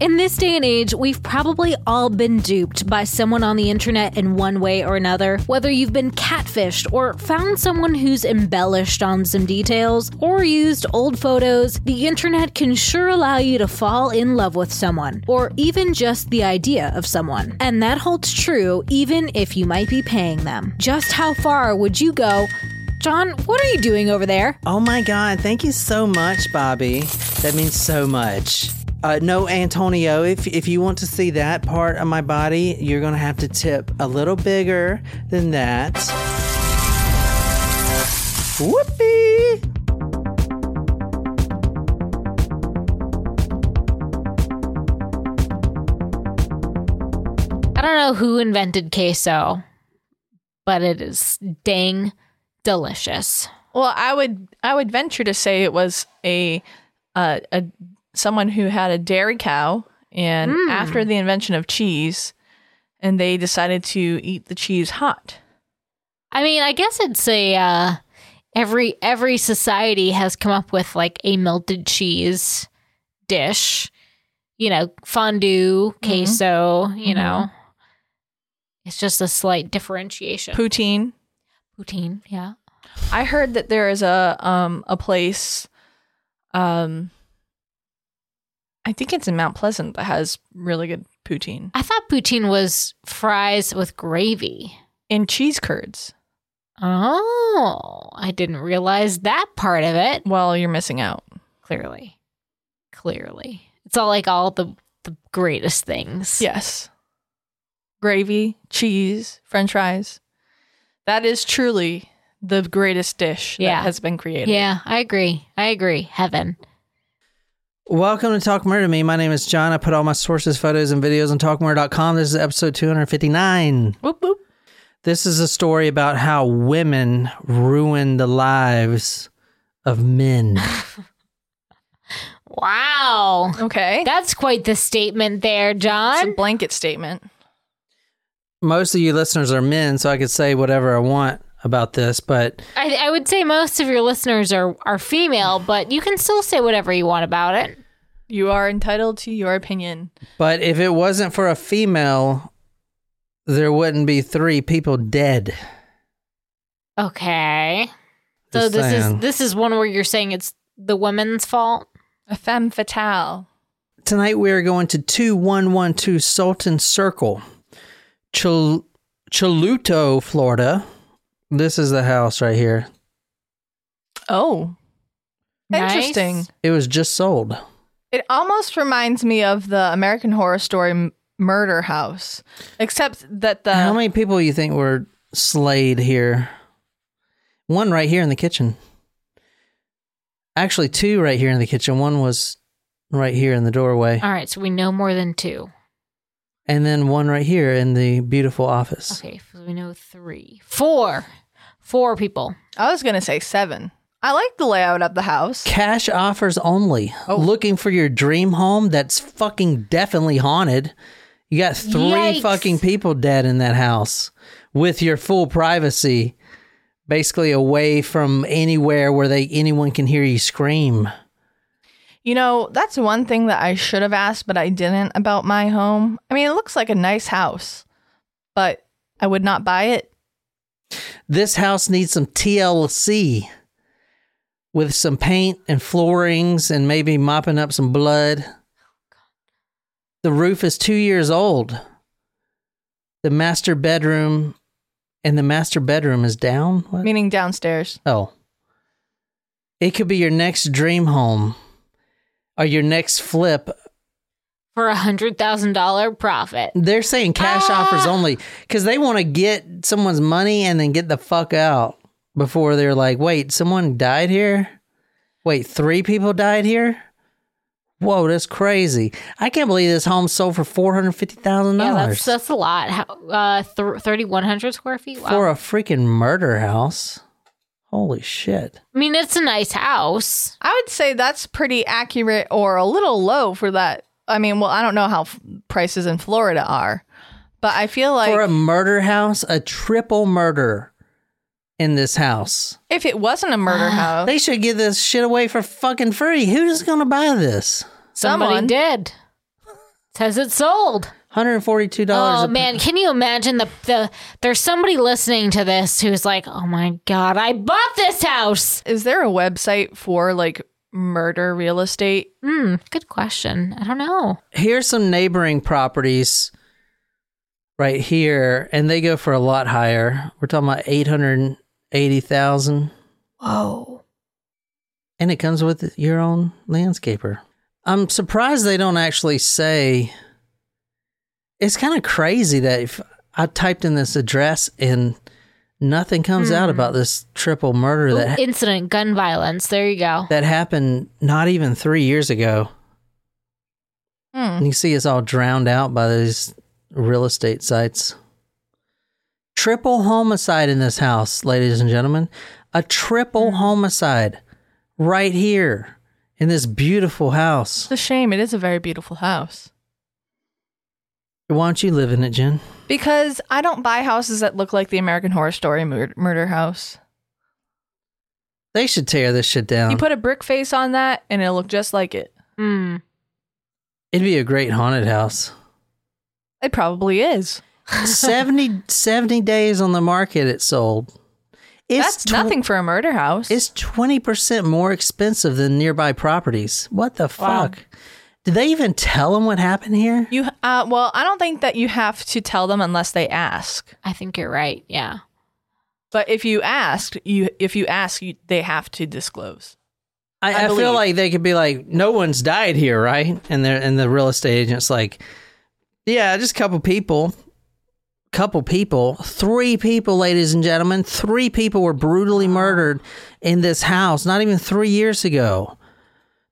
In this day and age, we've probably all been duped by someone on the internet in one way or another. Whether you've been catfished or found someone who's embellished on some details or used old photos, the internet can sure allow you to fall in love with someone or even just the idea of someone. And that holds true even if you might be paying them. Just how far would you go? John, what are you doing over there? Oh my God, thank you so much, Bobby. That means so much. Uh, no, Antonio, if, if you want to see that part of my body, you're going to have to tip a little bigger than that. Whoopee! I don't know who invented queso, but it is dang delicious. Well, I would I would venture to say it was a uh, a someone who had a dairy cow, and Mm. after the invention of cheese, and they decided to eat the cheese hot. I mean, I guess it's a uh, every every society has come up with like a melted cheese dish. You know, fondue, queso. You know, it's just a slight differentiation. Poutine. Poutine, yeah. I heard that there is a um a place, um, I think it's in Mount Pleasant that has really good poutine I thought poutine was fries with gravy. and cheese curds. Oh, I didn't realize that part of it. Well, you're missing out. Clearly, clearly, it's all like all the the greatest things. Yes. Gravy, cheese, french fries. That is truly the greatest dish Yeah. that has been created. Yeah, I agree. I agree. Heaven. Welcome to Talk Murder to Me. My name is John. I put all my sources, photos, and videos on talkmurder.com. This is episode 259. Whoop, whoop. This is a story about how women ruin the lives of men. Wow. Okay. That's quite the statement there, John. It's a John. blanket statement. Most of you listeners are men, so I could say whatever I want about this, but I, I would say most of your listeners are, are female, but you can still say whatever you want about it. You are entitled to your opinion. but if it wasn't for a female, there wouldn't be three people dead. Okay. So this saying. is this is one where you're saying it's the women's fault. A femme fatale. Tonight we are going to 2112 Sultan Circle, Chil- Chuluota, Florida. This is the house right here. Oh. Nice. Interesting. It was just sold. It almost reminds me of the American Horror Story m- murder house, except that the How many people you think were slayed here? One right here in the kitchen. Actually, two right here in the kitchen. One was right here in the doorway, All right, so we know more than two. and then one right here in the beautiful office. Okay, so we know three, four, four people. I was gonna say seven. I like the layout of the house. Cash offers only. Oh. Looking for your dream home that's fucking definitely haunted. You got three Yikes. fucking people dead in that house with your full privacy, basically away from anywhere where they anyone can hear you scream. You know, that's one thing that I should have asked, but I didn't about my home. I mean, it looks like a nice house, but I would not buy it. This house needs some TLC with some paint and floorings and maybe mopping up some blood. The roof is two years old. The master bedroom and the master bedroom is down. What? Meaning downstairs. Oh. It could be your next dream home or your next flip. For a hundred thousand dollar profit. They're saying cash Ah. offers only because they want to get someone's money and then get the fuck out before they're like, wait, someone died here? Wait, three people died here? Whoa, that's crazy. I can't believe this home sold for $450,000 that's that's a lot. How, uh, th- thirty one hundred square feet. Wow. for a freaking murder house. Holy shit. I mean, it's a nice house. I would say that's pretty accurate or a little low for that. I mean, well, I don't know how f- prices in Florida are, but I feel like for a murder house, a triple murder in this house. if it wasn't a murder ah, house, They should give this shit away for fucking free. Who's going to buy this? Somebody Someone. did. Says it's sold. Hundred and forty-two dollars. Oh man, can you imagine the the there's somebody listening to this who's like, "Oh my god, I bought this house." Is there a website for like murder real estate? Hmm, good question. I don't know. Here's some neighboring properties right here, and they go for a lot higher. We're talking about eight hundred eighty thousand, Whoa. and it comes with your own landscaper. I'm surprised they don't actually say. It's kind of crazy that if I typed in this address and nothing comes out mm-hmm. about this triple murder Ooh, that incident gun violence. There you go. that happened not even three years ago. And you see it's all drowned out by these real estate sites. Triple homicide in this house, ladies and gentlemen. A triple hmm. homicide right here in this beautiful house. It's a shame. It is a very beautiful house. Why don't you live in it, Jen? Because I don't buy houses that look like the American Horror Story mur- murder house. They should tear this shit down. You put a brick face on that and it'll look just like it. Hmm. It'd be a great haunted house. It probably is. 70, 70 days on the market, it sold. It's That's tw- nothing for a murder house. It's 20% more expensive than nearby properties. What the Wow. fuck? Did they even tell them what happened here? you uh well, I don't think that you have to tell them unless they ask. I think you're right. Yeah. But if you asked, you if you ask, you, they have to disclose. I, I I, feel like they could be like, no one's died here, right? And they're and the real estate agent's like, yeah, just a couple people. Couple people, three people, ladies and gentlemen, three people were brutally murdered in this house not even three years ago.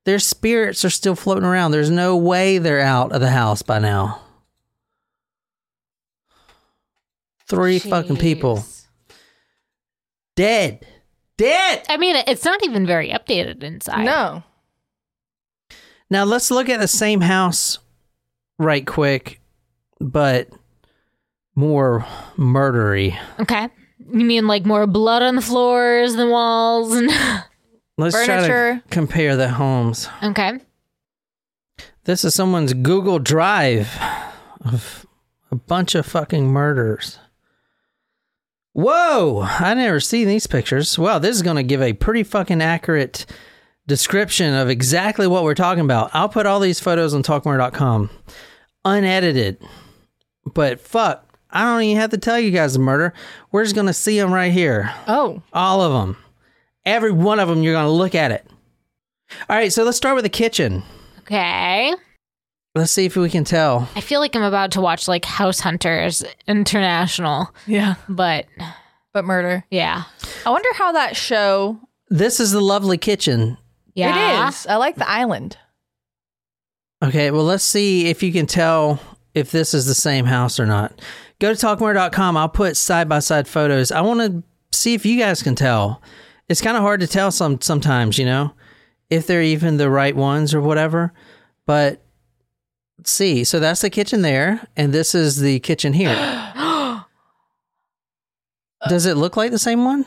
Their spirits are still floating around. There's no way they're out of the house by now. Three fucking people dead. Dead. I mean, it's not even very updated inside. No. Now let's look at the same house right quick, but more murdery. Okay. You mean like more blood on the floors than walls and Let's try to compare the homes. Okay. This is someone's Google Drive of a bunch of fucking murders. Whoa! I never seen these pictures. Well, this is going to give a pretty fucking accurate description of exactly what we're talking about. I'll put all these photos on talkmurder.com, unedited. But fuck, I don't even have to tell you guys the murder. We're just going to see them right here. Oh. All of them. Every one of them, you're going to look at it. All right, so let's start with the kitchen. Okay. Let's see if we can tell. I feel like I'm about to watch like House Hunters International, Yeah. but But murder. yeah. I wonder how that show This is the lovely kitchen. Yeah. it is. I like the island. Okay, well, let's see if you can tell if this is the same house or not. Go to talkmurder.com. I'll put side by side photos. I want to see if you guys can tell. It's kind of hard to tell some sometimes, you know, if they're even the right ones or whatever. But let's see. So that's the kitchen there, and this is the kitchen here. Does it look like the same one?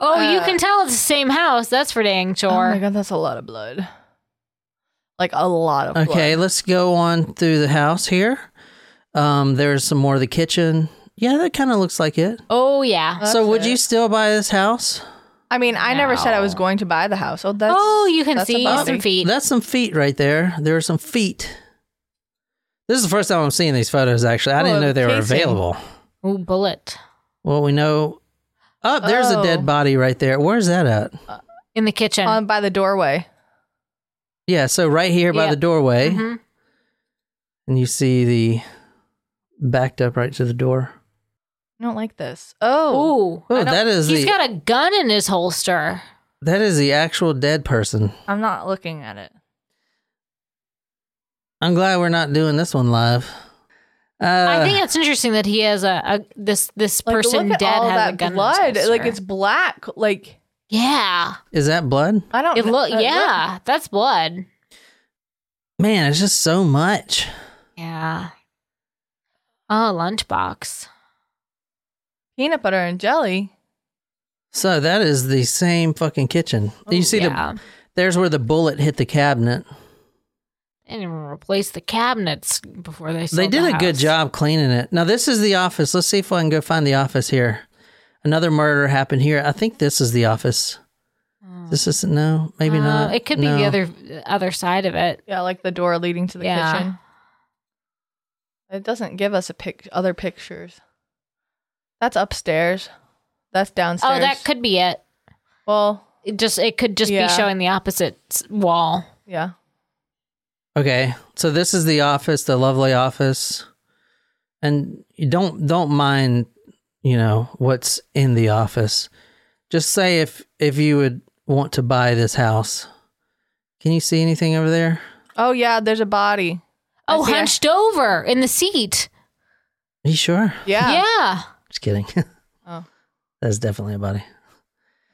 Oh, you Uh, can tell it's the same house. That's for dang chore. Oh sure. my god, that's a lot of blood. Like a lot of blood. Okay, let's go on through the house here. Um, there's some more of the kitchen. Yeah, that kind of looks like it. oh yeah. That's so, would it. you still buy this house? I mean, I never said I was going to buy the house. Oh, that's oh, you can that's see about some me. feet. That's some feet right there. There are some feet. This is the first time I'm seeing these photos. Actually, I Oh, didn't know they were casing. available. Ooh, bullet Well, we know. Oh, there's a Oh. dead body right there. Where's that at? in the kitchen. on by the doorway. Yeah, so right here by Yeah. the doorway, Mhm. and you see the backed up right to the door. I don't like this. Oh, Ooh, Oh, don't- that is He's the got a gun in his holster. that is the actual dead person. I'm not looking at it. I'm glad we're not doing this one live. Uh, I think it's interesting that he has a, a this this Like, person look at dead all has that a gun. blood. In his holster. like it's black. Like yeah. is that blood? I don't. It kn- look uh, yeah. That's blood. Man, it's just so much. Yeah. Oh, lunchbox. Peanut butter and jelly. So that is the same fucking kitchen. you see the yeah. there's where the bullet hit the cabinet. And even replace the cabinets before they. They did the a good job cleaning it. Now this is the office. Let's see if I can go find the office here. Another murder happened here. I think this is the office. This is no, maybe Uh, not. It could be the other other side of it. Yeah, like the door leading to the Yeah. kitchen. It doesn't give us a pic other pictures. That's upstairs. That's downstairs. Oh, that could be it. Well, It just it could just Yeah. be showing the opposite wall. yeah. Okay, so this is the office, the lovely office, and you don't don't mind, you know, what's in the office. Just say if if you would want to buy this house. Can you see anything over there? Oh yeah, there's a body. Oh, see- hunched over in the seat. Are you sure? Yeah. Yeah. Just kidding. Oh. That's definitely a body.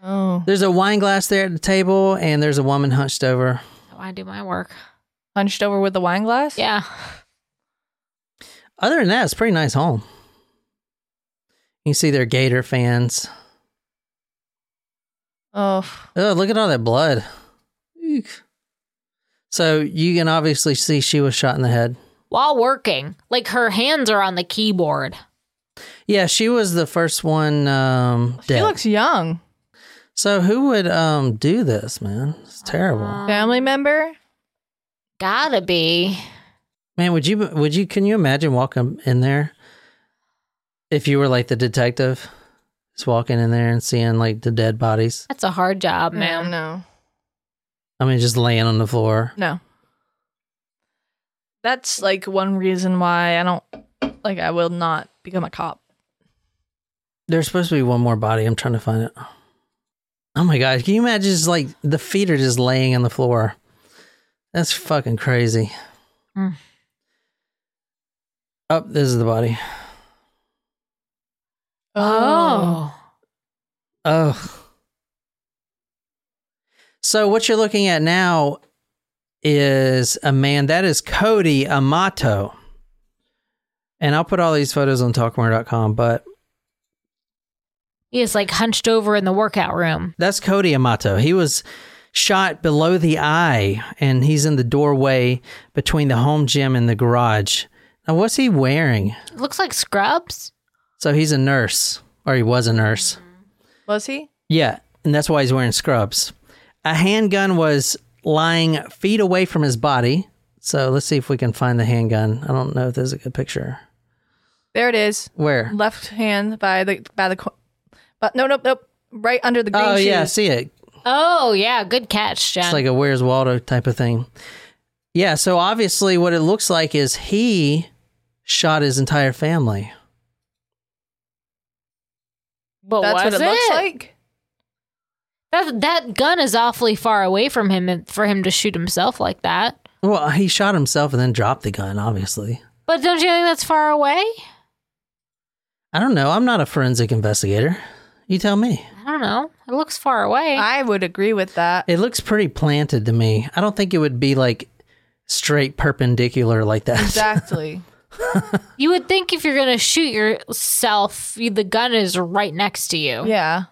Oh. There's a wine glass there at the table, and there's a woman hunched over. Oh, I do my work. Hunched over with the wine glass? Yeah. Other than that, it's a pretty nice home. You can see their Gator fans. Oh. Oh, look at all that blood. Eek. So you can obviously see she was shot in the head. While working, like her hands are on the keyboard. Yeah, she was the first one um, She dead. looks young. so who would um do this, man? It's terrible. Uh, Family member? Gotta be. man, would you would you can you imagine walking in there if you were like the detective, just walking in there and seeing like the dead bodies? That's a hard job, No, man. no. I mean, just laying on the floor. No. That's like one reason why I don't like I will not become a cop. There's supposed to be one more body. I'm trying to find it. Oh my god! Can you imagine just like the feet are just laying on the floor? That's fucking crazy. Mm. Oh, this is the body. Oh. Oh. So what you're looking at now is a man that is Cody Amato. And I'll put all these photos on talkmurder.com, but He is like hunched over in the workout room. That's Cody Amato. He was shot below the eye, and he's in the doorway between the home gym and the garage. Now, what's he wearing? It looks like scrubs. So he's a nurse, or he was a nurse. Mm-hmm. Was he? Yeah, and that's why he's wearing scrubs. A handgun was lying feet away from his body. So let's see if we can find the handgun. I don't know if there's a good picture. There it is. Where? Left hand by the by the but no nope nope right under the green Oh, shoes. yeah, I see it. Oh, yeah. Good catch, Jen. It's like a Where's Waldo type of thing. Yeah, so obviously what it looks like is he shot his entire family. but That's what was it, looks like. That, that gun is awfully far away from him for him to shoot himself like that. Well, he shot himself and then dropped the gun, obviously. But don't you think that's far away? I don't know. I'm not a forensic investigator. You tell me. I don't know. It looks far away. I would agree with that. It looks pretty planted to me. I don't think it would be like straight perpendicular like that. Exactly. you would think if you're going to shoot yourself, you- the gun is right next to you. yeah.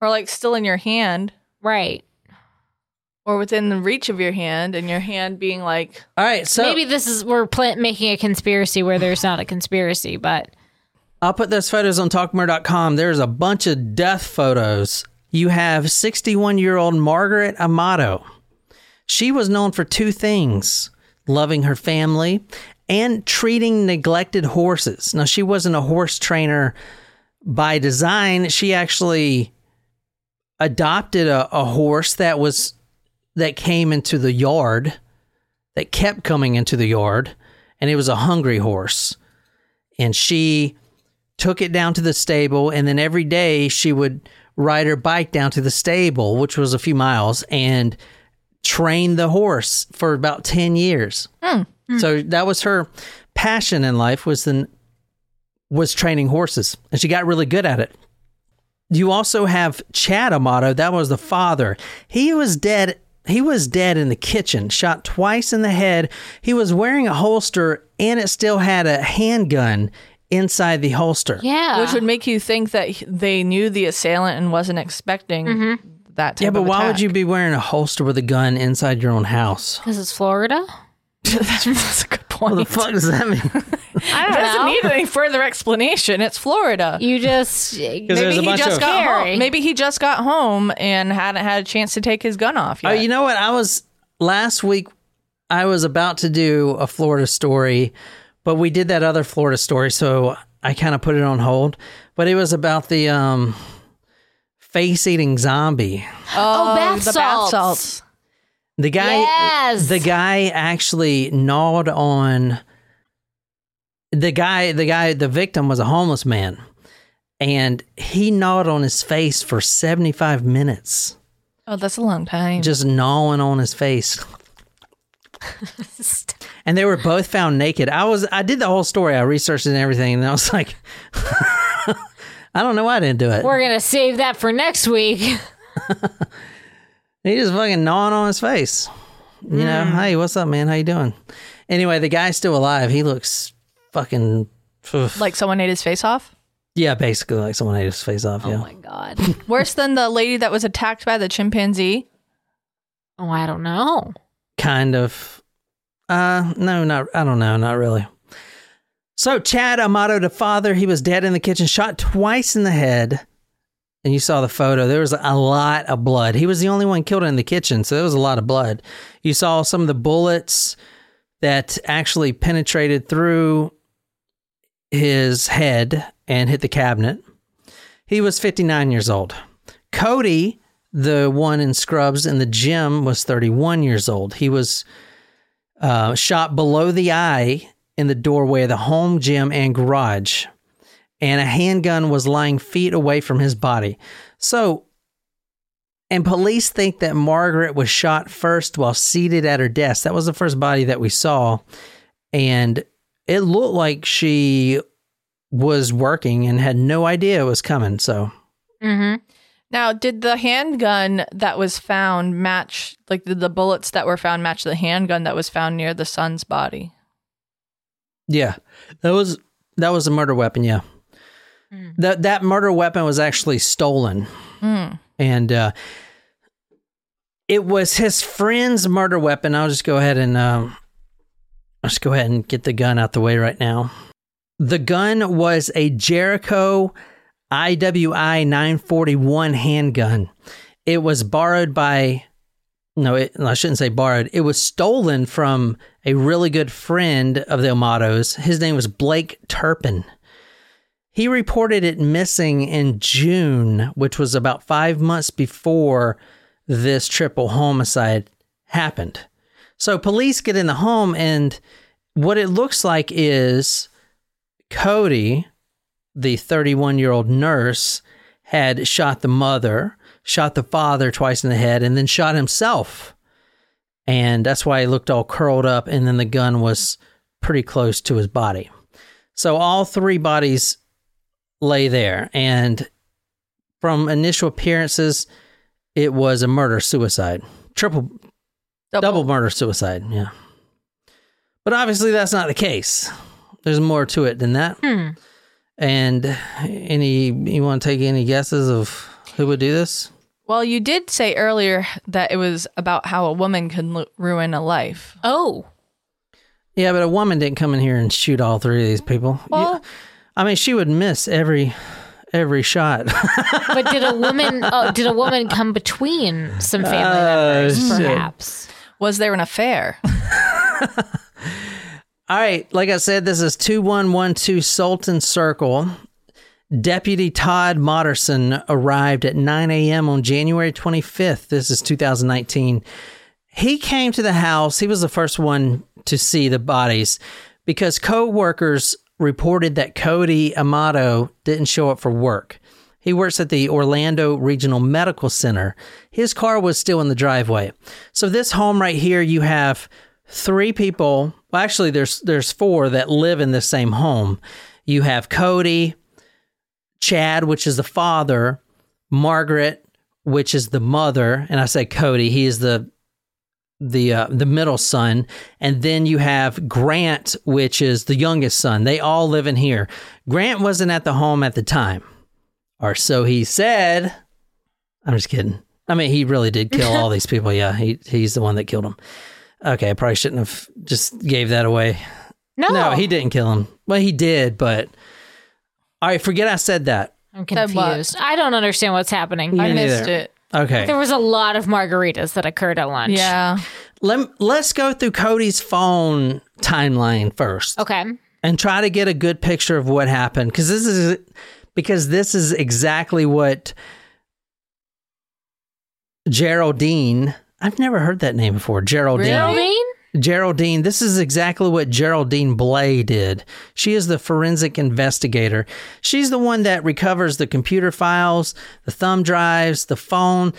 Or like still in your hand Right. or within the reach of your hand and your hand being like All right, so Maybe this is, we're pla- making a conspiracy where there's not a conspiracy, but I'll put those photos on talkmurder.com. There's a bunch of death photos. You have 61 year old Margaret Amato. She was known for two things loving her family and treating neglected horses. Now, she wasn't a horse trainer by design. She actually adopted a, a horse that was that came into the yard that kept coming into the yard and it was a hungry horse and she took it down to the stable and then every day she would ride her bike down to the stable which was a few miles and train the horse for about 10 years. Hmm. Hmm. So that was her passion in life was the was training horses and she got really good at it. You also have Chad Amato that was the father. He was dead he was dead in the kitchen shot twice in the head. He was wearing a holster and it still had a handgun inside the holster yeah. which would make you think that they knew the assailant and wasn't expecting mm-hmm. that type yeah but of why would you be wearing a holster with a gun inside your own house Because it's Florida? That's a good point. What the fuck does that mean? I don't doesn't know. need any further explanation. It's Florida. you just Because there's a he just got Scary. home. Maybe he just got home and hadn't had a chance to take his gun off Oh, you know what? I was last week. I was about to do a Florida story, but we did that other Florida story, so I kind of put it on hold. But it was about the um, face-eating zombie. Oh, bath the salts. bath salts. The guy, Yes. the guy actually gnawed on the guy. The guy, the victim was a homeless man, and he gnawed on his face for seventy-five minutes, Oh, that's a long time. just gnawing on his face. and they were both found naked. I was, I did the whole story. I researched it and everything, and I was like, I don't know why I didn't do it. We're gonna save that for next week. He just fucking gnawing on his face. You know, mm. hey, what's up, man? How you doing? Anyway, the guy's still alive. He looks fucking. oof. like someone ate his face off. yeah, basically like someone ate his face off. Oh Yeah. my god. Worse than the lady that was attacked by the chimpanzee. Oh, I don't know. kind of. Uh, no, not. I don't know. Not really. So Chad Amato, the father, he was dead in the kitchen, shot twice in the head. And you saw the photo. There was a lot of blood. He was the only one killed in the kitchen, so there was a lot of blood. You saw some of the bullets that actually penetrated through his head and hit the cabinet. He was 59 years old. Cody, the one in Scrubs in the gym, was 31 years old. He was uh, shot below the eye in the doorway of the home gym and garage, and a handgun was lying feet away from his body. So, and police think that Margaret was shot first while seated at her desk. That was the first body that we saw, and it looked like she was working and had no idea it was coming. So, Mm-hmm. Now, did the handgun that was found match, like did the bullets that were found match the handgun that was found near the son's body? Yeah, that was that was a murder weapon. Yeah, that that murder weapon was actually stolen, Hmm. and uh, it was his friend's murder weapon. I'll just go ahead and um, I'll just go ahead and get the gun out the way right now. The gun was a Jericho IWI 941 handgun. It was borrowed by no, it, I shouldn't say borrowed. It was stolen from a really good friend of the Amatos. His name was Blake Turpin. He reported it missing in June, which was about five months before this triple homicide happened. So police get in the home, and what it looks like is Cody, the 31 year old nurse, had shot the mother, shot the father twice in the head, and then shot himself. And that's why he looked all curled up, and then the gun was pretty close to his body. So all three bodies lay there. And from initial appearances, it was a murder suicide. Triple, double murder suicide. Yeah. But obviously, that's not the case. There's more to it than that. Hmm. And any, you want to take any guesses of who would do this? Well, you did say earlier that it was about how a woman can lu- ruin a life. Oh. Yeah, but a woman didn't come in here and shoot all three of these people. Well- Yeah. I mean, she would miss every every shot. But did a woman oh, did a woman come between some family Oh, members, shit. perhaps? Was there an affair? All right, like I said, this is 2112 Sultan Circle. Deputy Todd Moderson arrived at 9 a.m. on January 25th. This is 2019. He came to the house. He was the first one to see the bodies because co workers reported that Cody Amato didn't show up for work. He works at the Orlando Regional Medical Center. His car was still in the driveway. So this home right here, you have three people. Well, actually, there's there's four that live in the same home. You have Cody, Chad, which is the father, Margaret, which is the mother, and I say Cody, he is the the uh, the middle son, and then you have Grant, which is the youngest son. They all live in here. Grant wasn't at the home at the time, or so he said. I'm just kidding. I mean, he really did kill all these people. Yeah, he he's the one that killed them. Okay, I probably shouldn't have just gave that away. No, No, he didn't kill him. Well, he did, but all right, forget I said that. I'm Said confused. I don't understand what's happening. I missed neither. it. Okay. There was a lot of margaritas that occurred at lunch. Yeah. Let, let's go through Cody's phone timeline first Okay. and try to get a good picture of what happened because this is because this is exactly what Geraldine I've never heard that name before. Geraldine. Geraldine? Geraldine, this is exactly what Geraldine Blay did. She is the forensic investigator. She's the one that recovers the computer files, the thumb drives, the phone.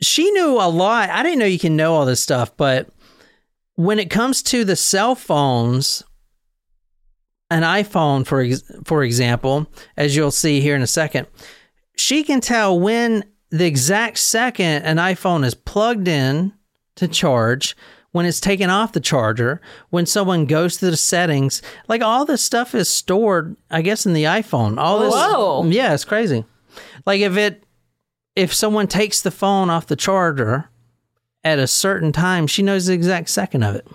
She knew a lot. I didn't know you can know all this stuff, but when it comes to the cell phones, an iPhone, for ex- for example, as you'll see here in a second, she can tell when the exact second an iPhone is plugged in to charge, when it's taken off the charger, when someone goes to the settings, like all this stuff is stored, I guess, in the iPhone. All this, Whoa. yeah, it's crazy. Like if it, if someone takes the phone off the charger at a certain time, she knows the exact second of it.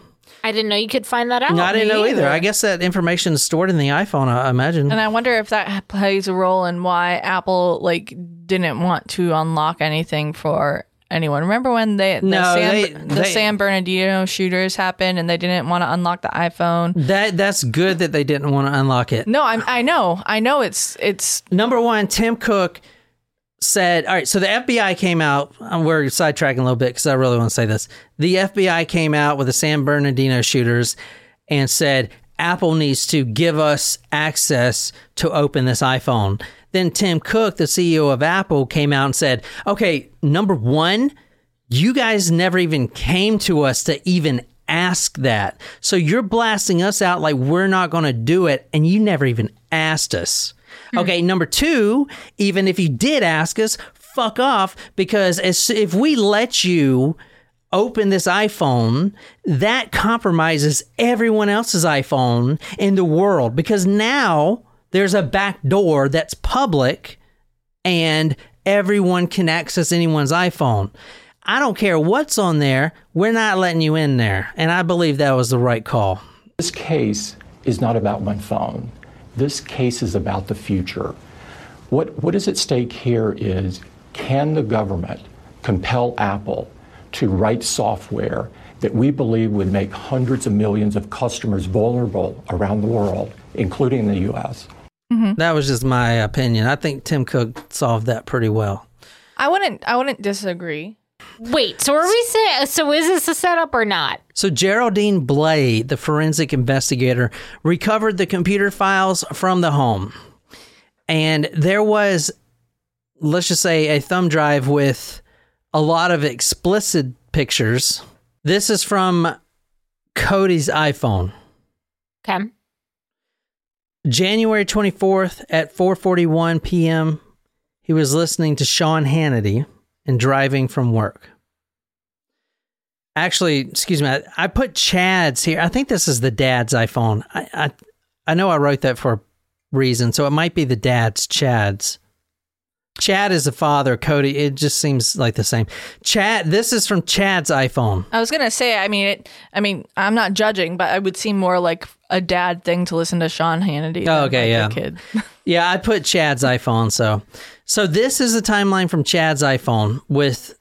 I didn't know you could find that out. No, I didn't know either. either. I guess that information is stored in the iPhone. I imagine. And I wonder if that plays a role in why Apple like didn't want to unlock anything for anyone. Remember when they the, No, San, they- the they- San Bernardino shooters happened and they didn't want to unlock the iPhone? that that's good that they didn't want to unlock it. No, I'm, I know, I know. It's it's Number one, Tim Cook said, all right, so the FBI came out. We're sidetracking a little bit because I really want to say this. The FBI came out with the San Bernardino shooters and said, Apple needs to give us access to open this iPhone. Then Tim Cook, the CEO of Apple, came out and said, okay, number one, you guys never even came to us to even ask that. So you're blasting us out like we're not going to do it, and you never even asked us. Mm. Okay, number two, even if you did ask us, fuck off, because as, if we let you open this iPhone, that compromises everyone else's iPhone in the world because now there's a back door that's public and everyone can access anyone's iPhone. I don't care what's on there, we're not letting you in there. And I believe that was the right call. This case is not about one phone. This case is about the future. What, what is at stake here is can the government compel Apple to write software that we believe would make hundreds of millions of customers vulnerable around the world, including the US? Mm-hmm. That was just my opinion. I think Tim Cook solved that pretty well. I wouldn't I wouldn't disagree. Wait, so are we saying, so is this a setup or not? So Geraldine Blay, the forensic investigator, recovered the computer files from the home. And there was, let's just say, a thumb drive with a lot of explicit pictures. This is from Cody's iPhone. Okay. January 24th at 4:41 p.m. he was listening to Sean Hannity and driving from work. Actually, excuse me, I, I put Chad's here. I think this is the dad's iPhone. I, I I know I wrote that for a reason, so it might be the dad's Chad's. Chad is the father, Cody. It just seems like the same. Chad, this is from Chad's iPhone. I was gonna say, I mean, it, I mean, I'm not judging, but it would seem more like a dad thing to listen to Sean Hannity. Oh, than, okay, yeah. kid. Yeah, I put Chad's iPhone. So, so this is the timeline from Chad's iPhone with,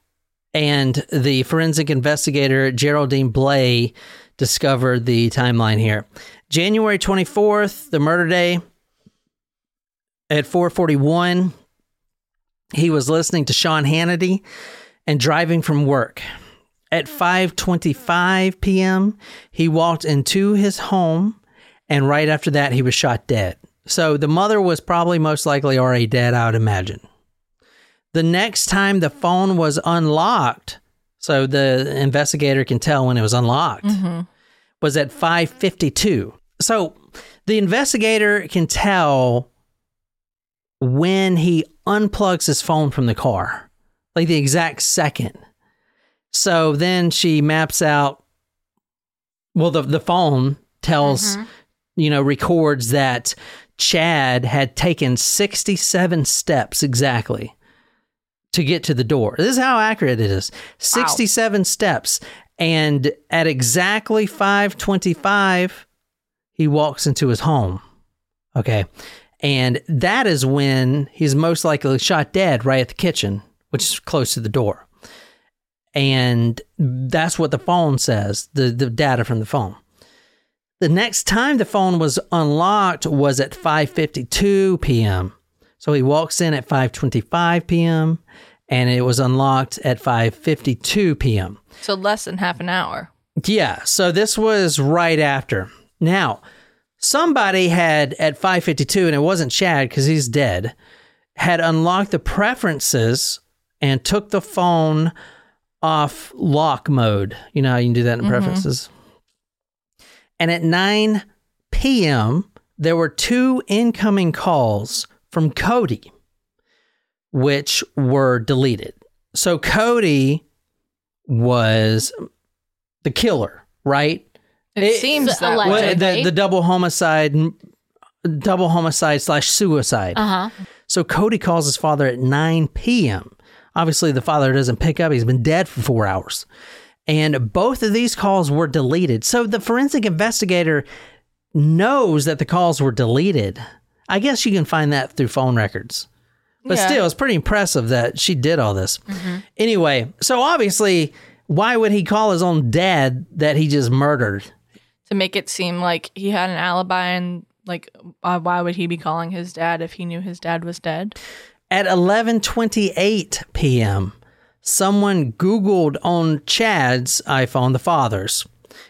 and the forensic investigator Geraldine Blay discovered the timeline here. January twenty fourth, the murder day. At four forty one, he was listening to Sean Hannity and driving from work. At 5:25 p.m., he walked into his home and right after that he was shot dead. So the mother was probably most likely already dead, I would imagine. The next time the phone was unlocked, so the investigator can tell when it was unlocked, mm-hmm. was at 5:52. So the investigator can tell when he unplugs his phone from the car, like the exact second. So then she maps out. Well, the the phone tells, mm-hmm. you know, records that Chad had taken sixty seven steps exactly to get to the door. This is how accurate it is. Sixty seven steps. And at exactly 525, he walks into his home. Okay. And that is when he's most likely shot dead right at the kitchen, which is close to the door. And that's what the phone says, the, the data from the phone. The next time the phone was unlocked was at 5:52 p.m. So he walks in at 5:25 p.m. and it was unlocked at 5:52 p.m. So less than half an hour. Yeah, so this was right after. Now, somebody had at 5:52 and it wasn't Chad cuz he's dead, had unlocked the preferences and took the phone off lock mode. You know how you can do that in mm-hmm. preferences. And at 9 p.m., there were two incoming calls from Cody, which were deleted. So Cody was the killer, right? It, It- seems that way. The, the double homicide, double homicide slash suicide. Uh huh. So Cody calls his father at 9 p.m. Obviously, the father doesn't pick up. He's been dead for four hours. And both of these calls were deleted. So the forensic investigator knows that the calls were deleted. I guess you can find that through phone records. But Yeah. still, it's pretty impressive that she did all this. Anyway, so obviously, why would he call his own dad that he just murdered? to make it seem like he had an alibi and like uh, why would he be calling his dad if he knew his dad was dead? At 11:28 p.m., someone Googled on Chad's iPhone, the father's.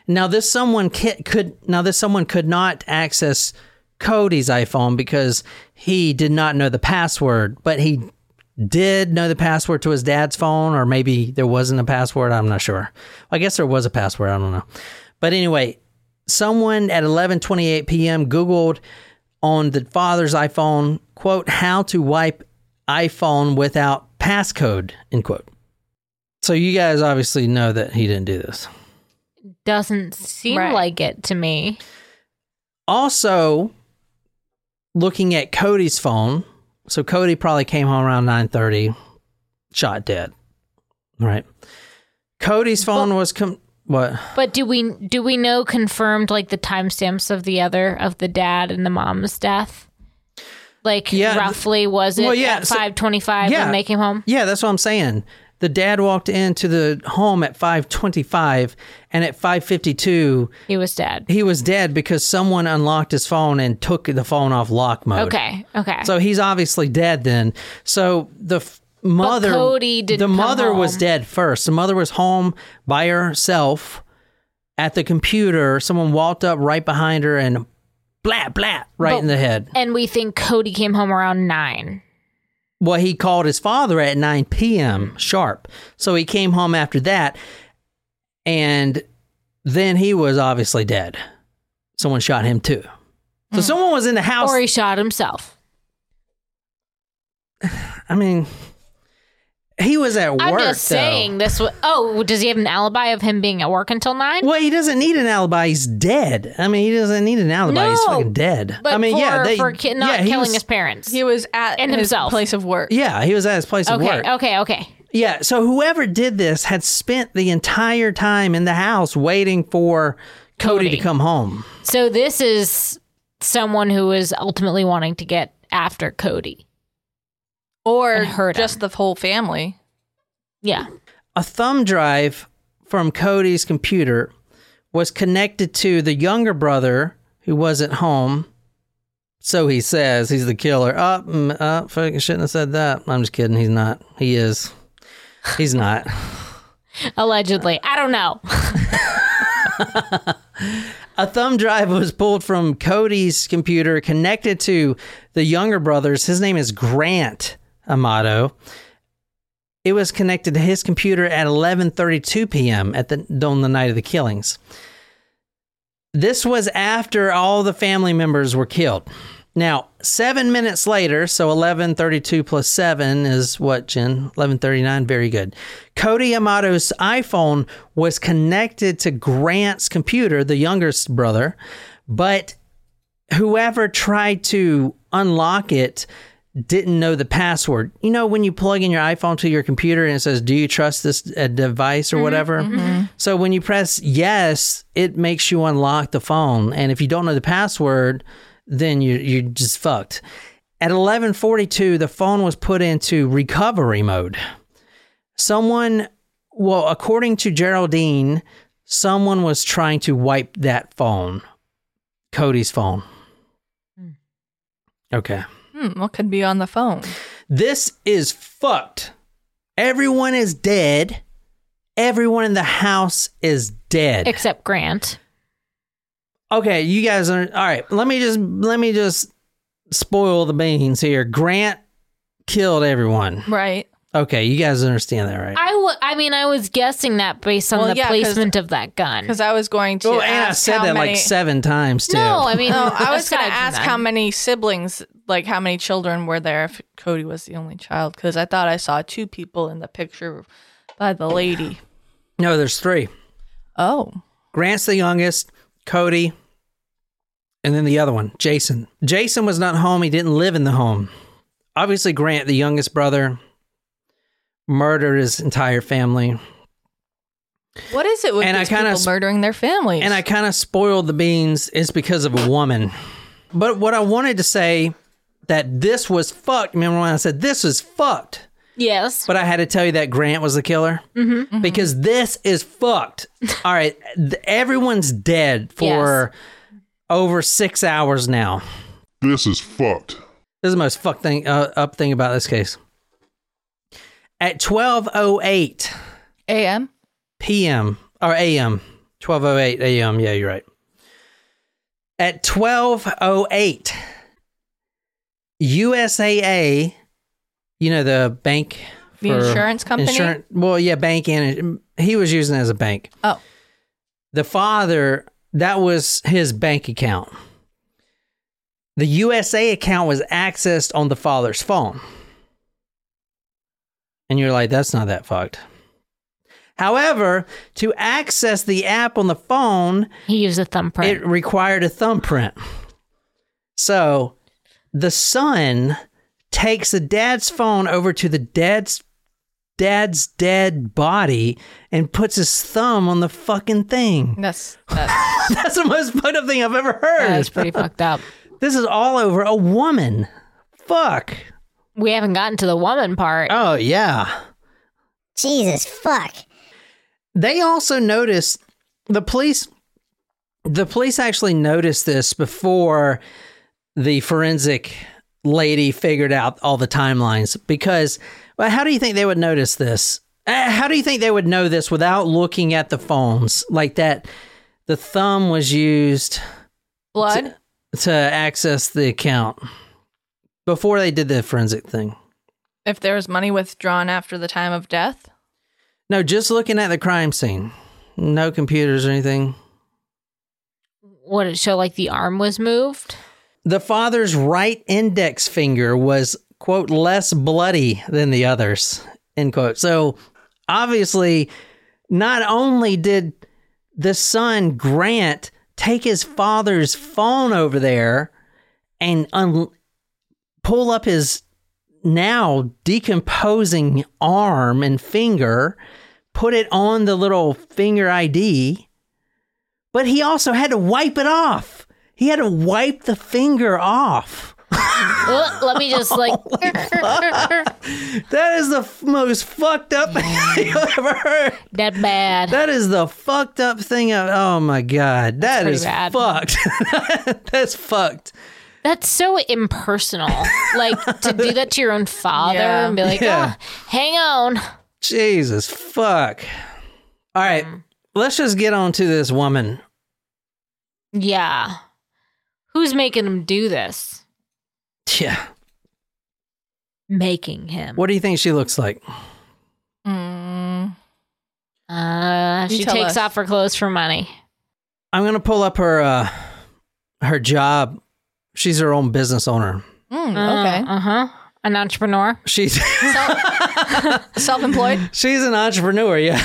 Now this someone could now this someone could not access Cody's iPhone because he did not know the password, but he did know the password to his dad's phone, or maybe there wasn't a password. I'm not sure. I guess there was a password. I don't know. But anyway, someone at 11:28 p.m. Googled on the father's iPhone, quote, how to wipe iPhone without passcode, end quote. So you guys obviously know that he didn't do this. Doesn't seem Right. like it to me. Also, looking at Cody's phone, so Cody probably came home around 9:30, shot dead. Right. Cody's phone was com- what? But do we do we know confirmed like the timestamps of the other of the dad and the mom's death? Like Yeah, roughly was it well, yeah, at so- five twenty five yeah. when they came home? Yeah, that's what I'm saying. The dad walked into the home at 5:25 and at 5:52 He was dead. he was dead because someone unlocked his phone and took the phone off lock mode. Okay. Okay. So he's obviously dead then. So the f- mother, Cody didn't the mother was dead first. The mother was home by herself at the computer. Someone walked up right behind her and blat blat right But- in the head. and we think Cody came home around nine. Well, he called his father at 9 p.m. sharp. So he came home after that, and then he was obviously dead. Someone shot him too. So hmm. someone was in the house. Or he shot himself. I mean, he was at work. I'm just though. saying this was oh, does he have an alibi of him being at work until nine? Well, he doesn't need an alibi. He's dead. I mean, he doesn't need an alibi. He's fucking dead. But I mean, for, yeah, they, for ki- not yeah, killing was- his parents. He was at And his himself. place of work. Yeah, he was at his place of work. okay, okay. Yeah, so whoever did this had spent the entire time in the house waiting for Cody, Cody. to come home. So this is someone who is ultimately wanting to get after Cody. Or hurt just him. the whole family. Yeah. A thumb drive from Cody's computer was connected to the younger brother who wasn't home. So he says he's the killer. Oh, mm, uh, fucking shouldn't have said that. I'm just kidding. He's not. He is. He's not. Allegedly. I don't know. A thumb drive was pulled from Cody's computer, connected to the younger brother's. His name is Grant Amato. It was connected to his computer at 11:32 p.m. at the on the night of the killings. This was after all the family members were killed. Now, seven minutes later, so 11:32 plus seven is what, Jen? 11:39. Very good. Cody Amato's iPhone was connected to Grant's computer, the youngest brother, but whoever tried to unlock it didn't know the password. You know, when you plug in your iPhone to your computer and it says, Do you trust this uh, device or mm-hmm, whatever? Mm-hmm. So when you press yes, it makes you unlock the phone. And if you don't know the password, then you, you're just fucked. At 1142, the phone was put into recovery mode. Someone, well, according to Geraldine, someone was trying to wipe that phone, Cody's phone. Hmm. Okay. Hmm, what could be on the phone? This is fucked. Everyone is dead. Everyone in the house is dead. Except Grant. Okay, you guys are all right. Let me just let me just spoil the beans here. Grant killed everyone. Right. Okay, you guys understand that, right? I w- I mean, I was guessing that based on Well, the yeah, 'cause- placement of that gun. Because I was going to oh, and I said how that many, like seven times too. No, I mean, No, I was going to ask that. how many siblings, like how many children were there if Cody was the only child. Because I thought I saw two people in the picture by the lady. no, there's three. Oh. Grant's the youngest, Cody, and then the other one, Jason. Jason was not home. He didn't live in the home. Obviously, Grant, the youngest brother, murdered his entire family. What is it with And I kinda people murdering their families? And I kind of spoiled the beans is because of a woman. But what I wanted to say that this was fucked. Remember when I said this was fucked? yes, But I had to tell you that Grant was the killer Mm-hmm. because this is fucked. All right, th- everyone's dead for over six hours now. This is fucked. This is the most fucked thing uh, up thing about this case. At twelve oh eight AM? p.m. or a.m. twelve oh eight a.m. Yeah, you're right. At twelve oh eight, USAA, you know the bank, The insurance company? insurance- well, yeah, bank and he was using it as a bank. Oh. The father, that was his bank account. The USAA account was accessed on the father's phone. And you're like, that's not that fucked. However, to access the app on the phone, he used a thumbprint. it required a thumbprint. So the son takes the dad's phone over to the dad's dad's dead body and puts his thumb on the fucking thing. That's, that's That's the most fucked up thing I've ever heard. That's pretty fucked up. This is all over a woman. Fuck. We haven't gotten to the woman part. Oh yeah. Jesus fuck. They also noticed the police the police actually noticed this before the forensic lady figured out all the timelines because well, how do you think they would notice this? Uh, How do you think they would know this without looking at the phones like that? The thumb was used blood. to access the account before they did the forensic thing. If there was money withdrawn after the time of death? No, just looking at the crime scene. No computers or anything. Would it show like the arm was moved? The father's right index finger was, quote, less bloody than the others, end quote. So obviously, not only did the son, Grant, take his father's phone over there and un- pull up his now decomposing arm and finger, put it on the little finger ID, but he also had to wipe it off. He had to wipe the finger off. Let me just like. That is the f- most fucked up thing I've ever heard. that bad. That is the fucked up thing. Of, oh my god, That pretty is bad. fucked. That's fucked. That's so impersonal. like to do that to your own father Yeah. and be like, Yeah. "Oh, hang on. Jesus fuck. All right, mm. let's just get on to this woman. Yeah. Who's making him do this? Yeah. Making him. What do you think she looks like? Mm, Uh, she takes us. off her clothes for money. I'm gonna pull up her uh her job. She's her own business owner. mm, okay. Uh huh. An entrepreneur. She's Self employed? she's an entrepreneur, yeah.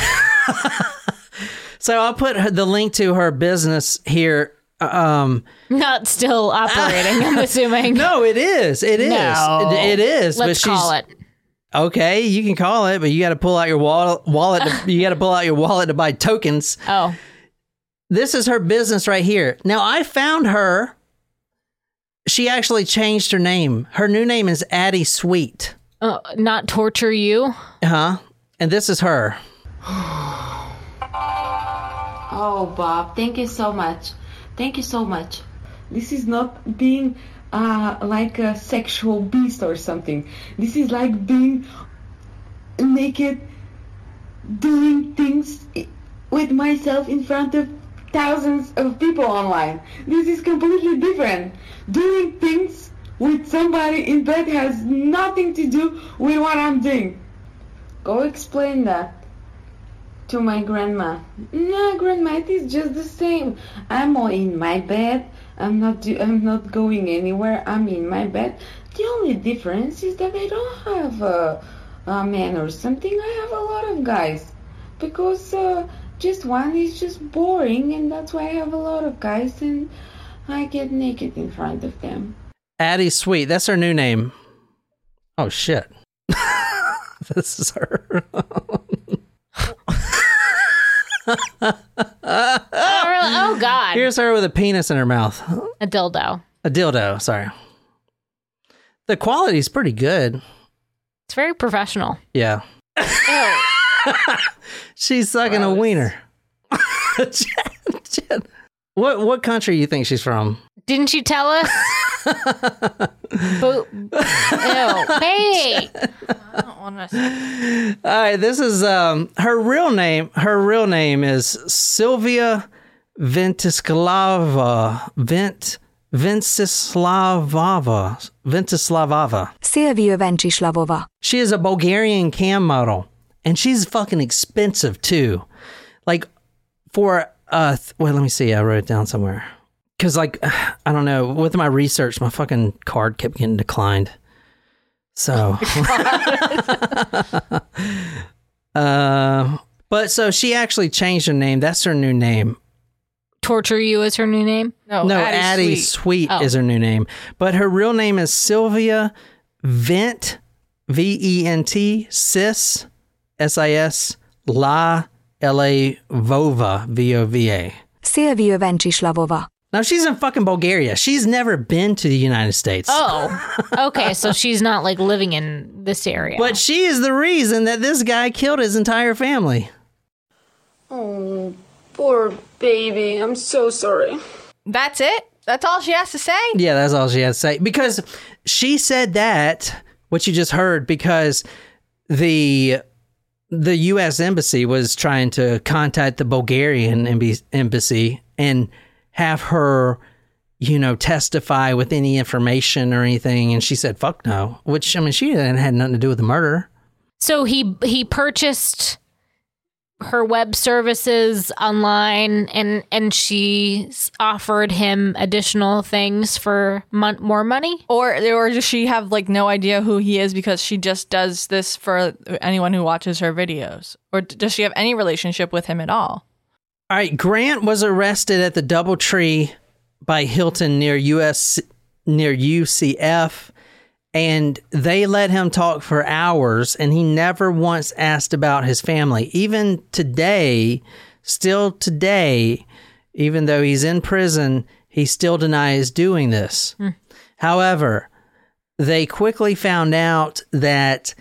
so I'll put her, the link to her business here Um, Not still operating, I'm assuming. no, it is. It is. No. It, it is. Let's but she's, call it. Okay, you can call it, but you got to pull out your wallet. Wallet. to, you got to pull out your wallet to buy tokens. Oh, This is her business right here. Now I found her. She actually changed her name. Her new name is Addie Sweet. uh, not torture you. Huh? And this is her. Oh, Bob, thank you so much. Thank you so much. This is not being uh, like a sexual beast or something. This is like being naked, doing things with myself in front of thousands of people online. This is completely different. Doing things with somebody in bed has nothing to do with what I'm doing. Go explain that to my grandma. No, grandma, it is just the same. I'm all in my bed. I'm not. I'm not going anywhere. I'm in my bed. The only difference is that I don't have a, a man or something. I have a lot of guys because uh, just one is just boring, and that's why I have a lot of guys, and I get naked in front of them. Addie Sweet. That's her new name. Oh shit. this is her. Oh, oh God. Here's her with a penis in her mouth. a dildo. A dildo, sorry. The quality's pretty good. It's very professional. Yeah. Oh. she's sucking a wiener. Jen- Jen, what what country do you think she's from? Didn't you tell us? Bo- Ew. Hey. I don't want to. All right, this is um her real name. Her real name is Sylvia Ventislavova. Vent Ventislavova. Ventislavova. Szilvia Vencsislavova. She is a Bulgarian cam model, and she's fucking expensive too. Like for uh, th- well, let me see. I wrote it down somewhere. Cause like I don't know. With my research, my fucking card kept getting declined. So, uh, but so she actually changed her name. That's her new name. Torture you is her new name. No, no, Addie, Addie Sweet. Sweet, Oh. is her new name, but her real name is Sylvia Vent V E N T Sis S I S La L A Vova V O V A. Szilvia Vencsislavova. Now she's in fucking Bulgaria. She's never been to the United States. Oh, okay. So she's not like living in this area. But she is the reason that this guy killed his entire family. Oh, poor baby. I'm so sorry. That's it. That's all she has to say. Yeah, that's all she has to say. Because she said that, what you just heard, because the the U.S. embassy was trying to contact the Bulgarian embassy and have her, you know, testify with any information or anything. And she said, "Fuck no." Which I mean, she didn't had nothing to do with the murder. so he he purchased her web services online and and she offered him additional things for mon- more money. Or or does she have like no idea who he is because she just does this for anyone who watches her videos? Or does she have any relationship with him at all? All right, Grant was arrested at the DoubleTree by Hilton near US near UCF and they let him talk for hours and he never once asked about his family. Even today, still today, even though he's in prison, he still denies doing this. Hmm. However, they quickly found out that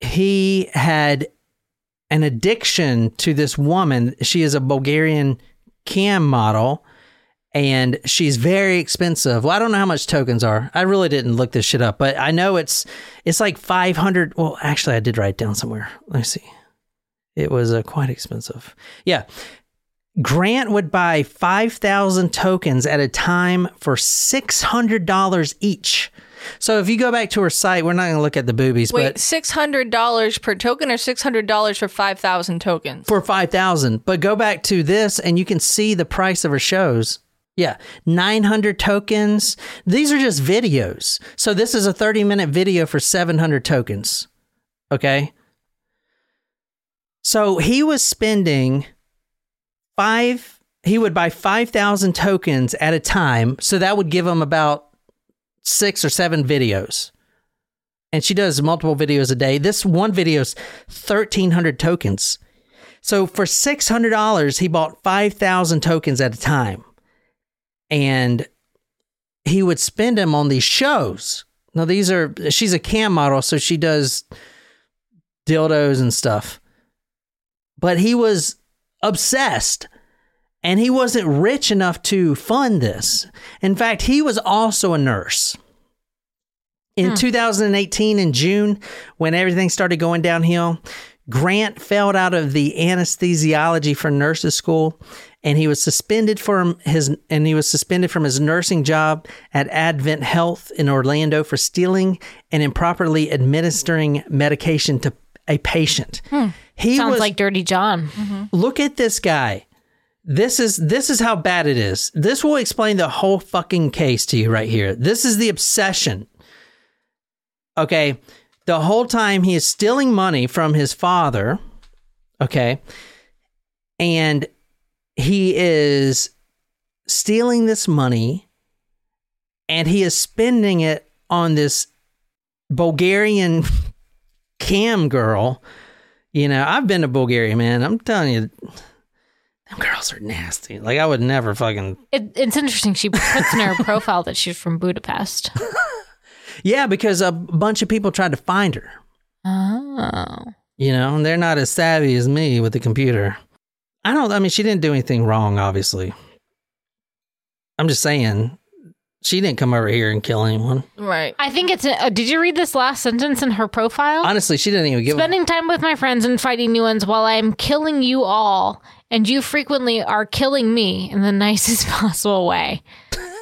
he had an addiction to this woman. She is a Bulgarian cam model and she's very expensive. Well, I don't know how much tokens are. I really didn't look this shit up, but I know it's it's like 500. Well, actually I did write it down somewhere. Let me see. It was uh, quite expensive. Yeah. Grant would buy 5,000 tokens at a time for $600 each. So if you go back to her site, we're not going to look at the boobies, Wait, but six hundred dollars per token or six hundred dollars for five thousand tokens? for 5000 but go back to this and you can see the price of her shows. Yeah 900 tokens. These are just videos. So this is a 30 minute video for 700 tokens. Okay? So he was spending five he would buy 5,000 tokens at a time. So that would give him about six or seven videos. And she does multiple videos a day. This one video is 1,300 tokens. So for $600, he bought 5,000 tokens at a time. And he would spend them on these shows. Now, these are, she's a cam model, so she does dildos and stuff. But he was obsessed and he wasn't rich enough to fund this. In fact, he was also a nurse. In hmm. 2018, in June, when everything started going downhill, Grant failed out of the anesthesiology for nurses school, and he was suspended from his and he was suspended from his nursing job at Advent Health in Orlando for stealing and improperly administering medication to a patient. Hmm. He Sounds was like Dirty John. look at this guy. This is this is how bad it is. This will explain the whole fucking case to you right here. This is the obsession. Okay. The whole time he is stealing money from his father. Okay. And he is stealing this money and he is spending it on this Bulgarian cam girl. You know, I've been to Bulgaria, man. I'm telling you, them girls are nasty. Like I would never fucking It, it's interesting. She puts in her profile that she's from Budapest. Yeah, because a bunch of people tried to find her. Oh. You know, and they're not as savvy as me with the computer. I don't I mean she didn't do anything wrong, obviously. I'm just saying she didn't come over here and kill anyone. Right. I think it's. A, uh, did you read this last sentence in her profile? Honestly, she didn't even give a Spending time with my friends and fighting new ones while I am killing you all, and you frequently are killing me in the nicest possible way.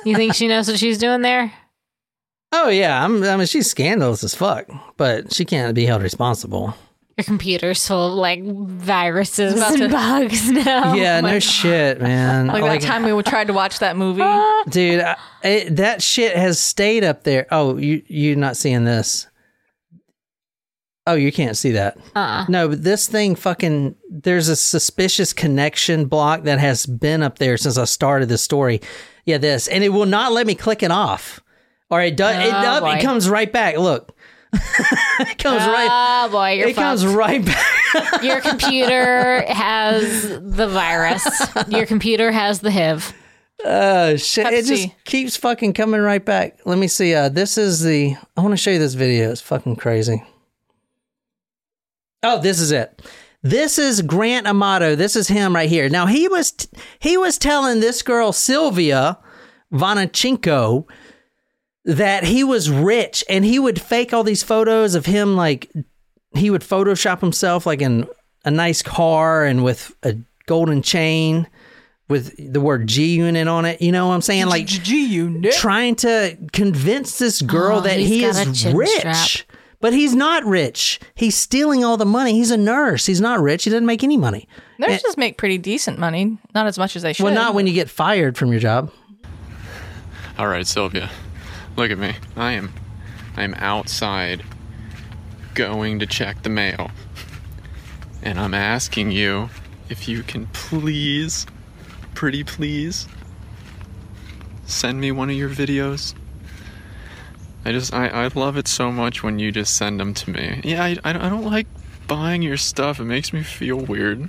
You think she knows what she's doing there? Oh yeah, I'm, I mean she's scandalous as fuck, but she can't be held responsible. Your computer's full of like viruses about and to- bugs now. yeah, oh no shit, man. Like, Like, that time we tried to watch that movie. dude, I, it, that shit has stayed up there. Oh, you you're not seeing this? Oh, you can't see that. Uh-uh. No, but this thing fucking there's a suspicious connection block that has been up there since I started the story. Yeah, this. And it will not let me click it off. Or it does it, Oh, up, it comes right back. Look. it comes right Oh boy, you're it comes right back. Your computer has the virus. Your computer has the HIV. Oh shit. It just keeps fucking coming right back. Let me see. Uh this is the I want to show you this video. It's fucking crazy. Oh, this is it. This is Grant Amato. This is him right here. Now he was t- he was telling this girl Sylvia Vonachenko that he was rich and he would fake all these photos of him like he would photoshop himself like in a nice car and with a golden chain with the word G unit on it. You know what I'm saying? Like G unit. trying to convince this girl Oh, that he is rich. strap. But he's not rich. He's stealing all the money. He's a nurse. He's not rich. He doesn't make any money. Nurses make pretty decent money. Not as much as they should. Well, not when you get fired from your job. All right, Sylvia. Look at me. I am I am outside going to check the mail. And I'm asking you if you can please pretty please send me one of your videos. I just I, I love it so much when you just send them to me. Yeah, I, I don't- like buying your stuff. It makes me feel weird.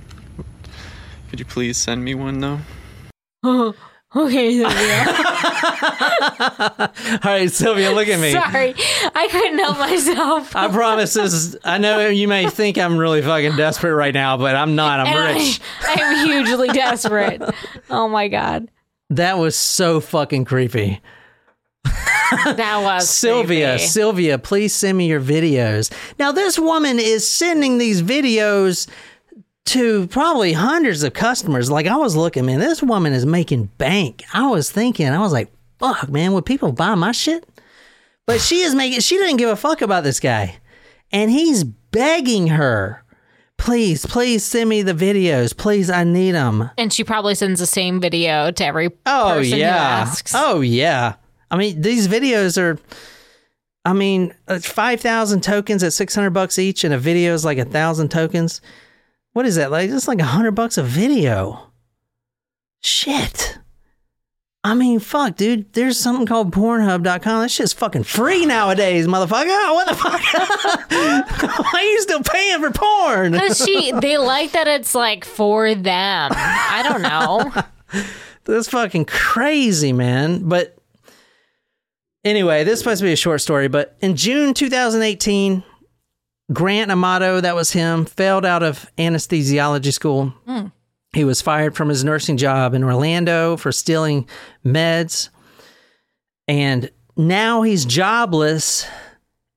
Could you please send me one though? Oh, Okay, Sylvia. All right, Sylvia, look at me. Sorry, I couldn't help myself. I promise this is, I know you may think I'm really fucking desperate right now, but I'm not. I'm And rich. I, I'm hugely desperate. Oh my god, That was so fucking creepy. that was Sylvia, creepy. Sylvia, please send me your videos. Now, this woman is sending these videos to probably hundreds of customers. Like, I was looking, man, this woman is making bank. I was thinking, I was like, fuck, man, would people buy my shit? But she is making, she didn't give a fuck about this guy. And he's begging her, please, please send me the videos. Please, I need them. And she probably sends the same video to every Oh person who yeah. Oh yeah. I mean, these videos are. I mean, it's five thousand tokens at six hundred bucks each, and a video is like a thousand tokens. What is that like? It's like a hundred bucks a video. Shit. I mean, fuck, dude. There's something called Pornhub.com. That shit's fucking free nowadays, motherfucker. What the fuck? Why are you still paying for porn? Because she, they like that it's like for them. I don't know. That's fucking crazy, man. But anyway, this is supposed to be a short story. But in June 2018, Grant Amato, that was him, failed out of anesthesiology school. Hmm. He was fired from his nursing job in Orlando for stealing meds. And now he's jobless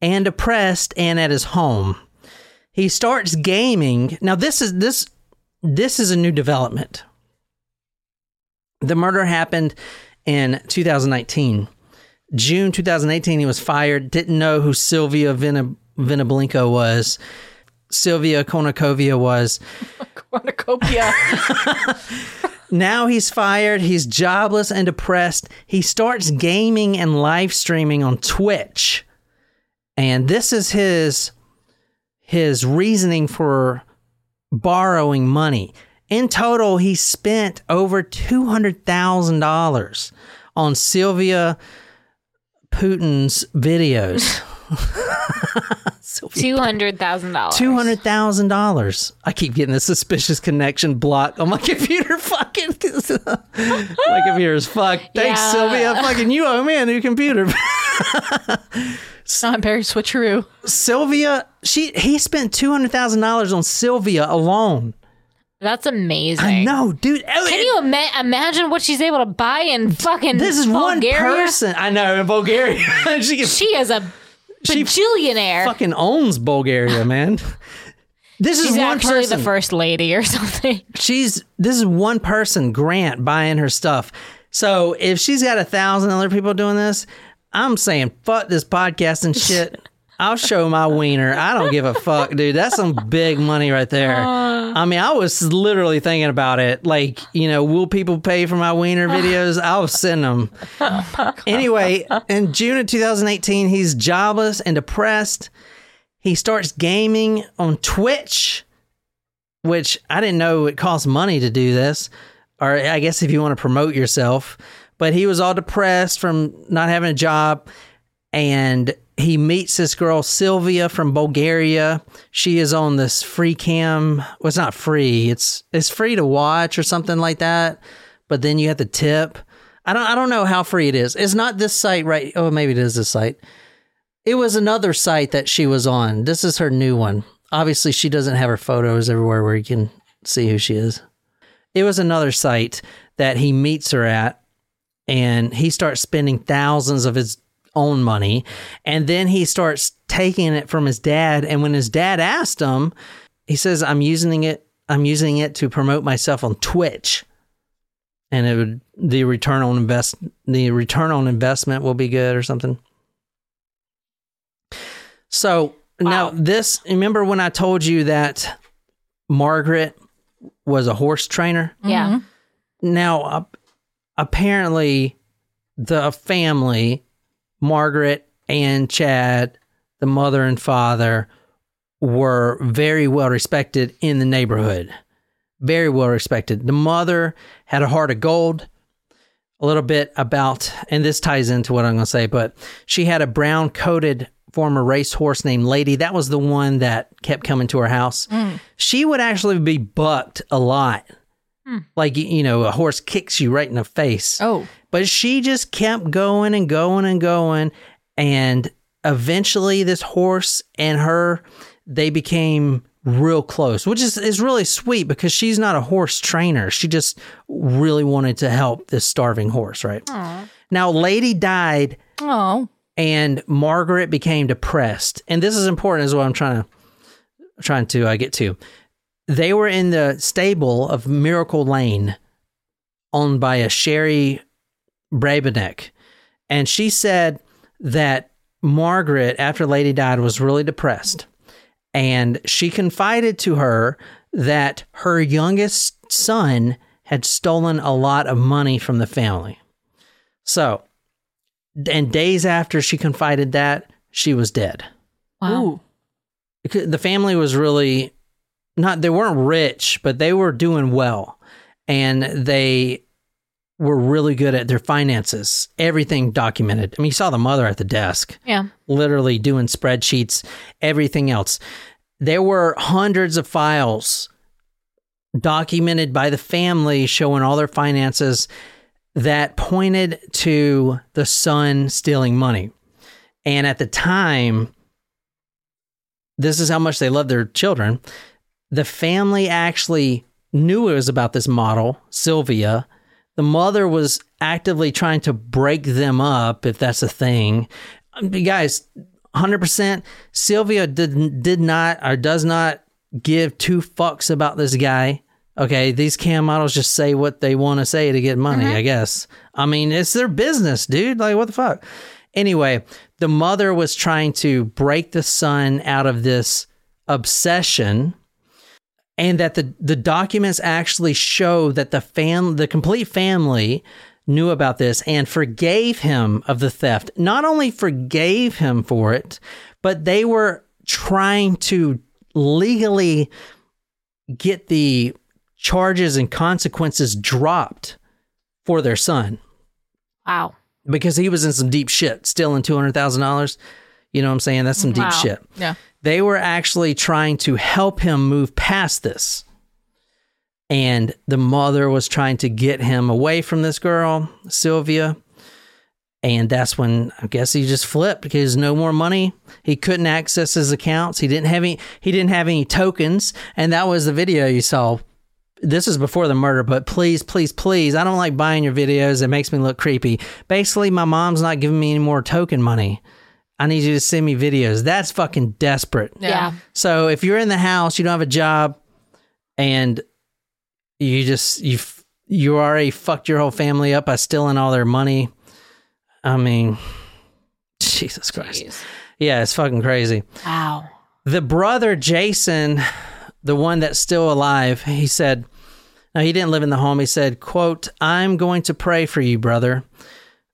and depressed and at his home. He starts gaming. Now this is this this is a new development. The murder happened in 2019. June 2018 he was fired, didn't know who Sylvia Vina, Vinablinko was. Sylvia Konakovia was. Cornucopia. Now he's fired. He's jobless and depressed. He starts gaming and live streaming on Twitch. And this is his his reasoning for borrowing money. In total, he spent over $200,000 on Sylvia Putin's videos. Two hundred thousand dollars. Two hundred thousand dollars. I keep getting the suspicious connection block on my computer. Fucking, my computer is fucked. Thanks, Yeah. Sylvia. Fucking, you owe me a new computer. Not Barry switcheroo. Sylvia, she he spent two hundred thousand dollars on Sylvia alone. That's amazing. I know, dude. Can you ima- imagine what she's able to buy in fucking This is Bulgaria? one person. I know in Bulgaria. she gets She is a She bajillionaire. fucking owns Bulgaria, man. This She's is one actually person. the first lady or something. she's this is one person grant buying her stuff so if she's got a thousand other people doing this i'm saying fuck this podcast and shit i'll show my wiener. I don't give a fuck dude. That's some big money right there. Uh. I mean i was literally thinking about it. Like you know will people pay for my wiener videos? I'll send them. Anyway in june of 2018 he's jobless and depressed. He starts gaming on twitch which I didn't know it costs money to do this, or I guess if you want to promote yourself. But he was all depressed from not having a job, and he meets this girl Sylvia from Bulgaria. She is on this free cam. Well, it's not free. It's it's free to watch or something like that. But then you have to tip. I don't I don't know how free it is. It's not this site right. Oh, maybe it is this site. It was another site that she was on. This is her new one. Obviously, she doesn't have her photos everywhere where you can see who she is. It was another site that he meets her at, and he starts spending thousands of his own money. And then he starts taking it from his dad. And when his dad asked him, he says, I'm using it, I'm using it to promote myself on Twitch. And it would the return on invest the return on investment will be good or something. So now this remember when I told you that Margaret was a horse trainer? Yeah. Now uh, apparently the family, Margaret and Chad, the mother and father, were very well respected in the neighborhood. Very well respected. The mother had a heart of gold. A little bit about, and this ties into what I'm going to say, but she had a brown coated former racehorse named Lady. That was the one that kept coming to her house. Mm. She would actually be bucked a lot. Like, you know, a horse kicks you right in the face. Oh. But she just kept going and going and going. And eventually, this horse and her, they became real close, which is, is really sweet because she's not a horse trainer. She just really wanted to help this starving horse, right? Now, Lady died Oh. and Margaret became depressed. And this is important, is what I'm trying to trying to uh, get to. They were in the stable of Miracle Lane, owned by a Sherry Brabenek, and she said that Margaret, after Lady died, was really depressed, and she confided to her that her youngest son had stolen a lot of money from the family. So, and days after she confided that, she was dead. Wow. The family was really not, they weren't rich, but they were doing well. And they were really good at their finances, everything documented. I mean, you saw the mother at the desk, Yeah. literally doing spreadsheets, everything else. There were hundreds of files documented by the family showing all their finances that pointed to the son stealing money. And at the time, this is how much they loved their children. The family actually knew it was about this model, Sylvia. The mother was actively trying to break them up, if that's a thing. Um, guys, 100%, Sylvia did, did not or does not give two fucks about this guy. Okay, these cam models just say what they want to say to get money, I guess. I mean, it's their business, dude. Like, what the fuck? Anyway, the mother was trying to break the son out of this obsession and that the the documents actually show that the fam the complete family knew about this and forgave him of the theft. Not only forgave him for it, but they were trying to legally get the charges and consequences dropped for their son Wow. because he was in some deep shit, stealing two hundred thousand dollars. You know what I'm saying? That's some deep Wow. shit. Yeah. They were actually trying to help him move past this. And the mother was trying to get him away from this girl, Sylvia. And that's when I guess he just flipped because no more money. He couldn't access his accounts. He didn't have any he didn't have any tokens. And that was the video you saw. This is before the murder, but please, please, please, I don't like buying your videos. It makes me look creepy. Basically, my mom's not giving me any more token money. I need you to send me videos. That's fucking desperate. Yeah. So if you're in the house, you don't have a job, and you just you you already fucked your whole family up by stealing all their money. I mean, Jesus Christ. Jeez. Yeah, it's fucking crazy. Wow. The brother Jason, the one that's still alive, he said, no, he didn't live in the home. He said, quote, I'm going to pray for you, brother.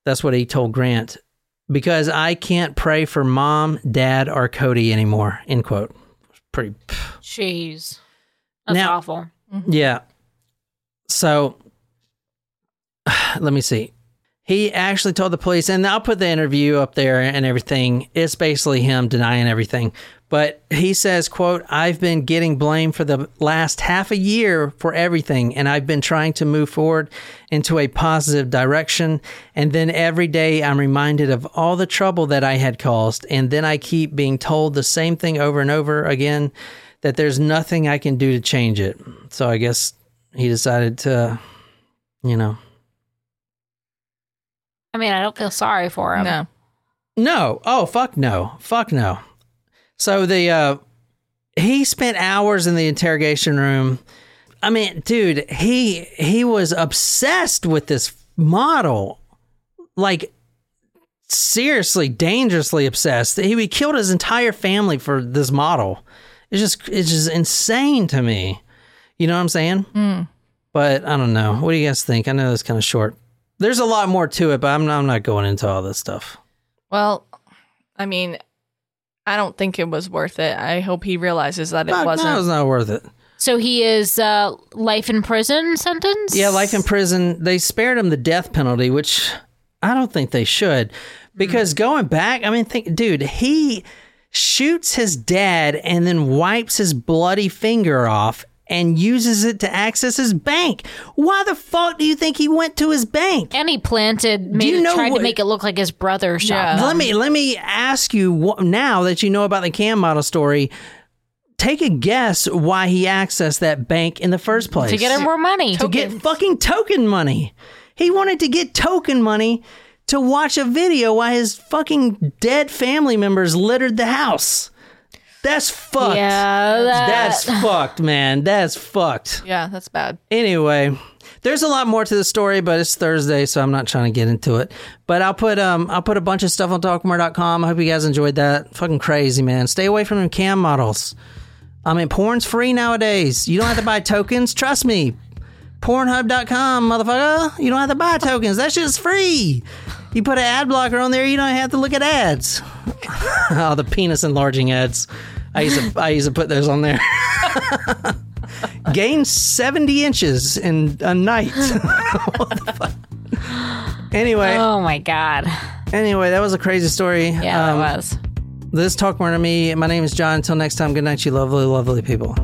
That's what he told Grant. Because I can't pray for mom, dad, or Cody anymore. End quote. Pretty Jeez. That's Now- awful. Mm-hmm. Yeah. So let me see. He actually told the police, and I'll put the interview up there and everything. It's basically him denying everything. But he says, quote, I've been getting blamed for the last half a year for everything, and I've been trying to move forward into a positive direction. And then every day I'm reminded of all the trouble that I had caused. And then I keep being told the same thing over and over again that there's nothing I can do to change it. So I guess he decided to, you know, I mean, I don't feel sorry for him. No. No. Oh, fuck no. Fuck no. So the uh he spent hours in the interrogation room. I mean, dude, he he was obsessed with this model. Like seriously, dangerously obsessed. He, he killed his entire family for this model. It's just it's just insane to me. You know what I'm saying? But I don't know. What do you guys think? I know it's kind of short. There's a lot more to it, but I'm not, I'm not going into all this stuff. Well, I mean, I don't think it was worth it. I hope he realizes that it Fuck, wasn't. No, it's not worth it. So he is uh, life in prison sentence? Yeah, life in prison. They spared him the death penalty, which I don't think they should. Because going back, I mean, think, dude, he shoots his dad and then wipes his bloody finger off and uses it to access his bank. Why the fuck do you think he went to his bank? And he planted, made you it, know tried what- to make it look like his brother shot Yeah. Um, let me let me ask you wh- now that you know about the cam model story. Take a guess why he accessed that bank in the first place. to get him more money. to get fucking token money. He wanted to get token money to watch a video while his fucking dead family members littered the house. That's fucked. Yeah, that- That's fucked, man. That's fucked. yeah, that's bad. Anyway, there's a lot more to the story, but it's Thursday, so I'm not trying to get into it. But I'll put um I'll put a bunch of stuff on talkmurder.com. I hope you guys enjoyed that. Fucking crazy, man. Stay away from them cam models. I mean, porn's free nowadays. You don't have to buy tokens. Trust me. Pornhub.com, motherfucker. You don't have to buy tokens. That shit's free. You put an ad blocker on there, you don't have to look at ads. oh, the penis enlarging ads. I used to I used to put those on there. Gain 70 inches in a night. what the fuck? Anyway, Oh my god. anyway, that was a crazy story. Yeah, Um, that was. This Talk Murder to me. My name is John. Until next time, good night, you lovely, lovely people.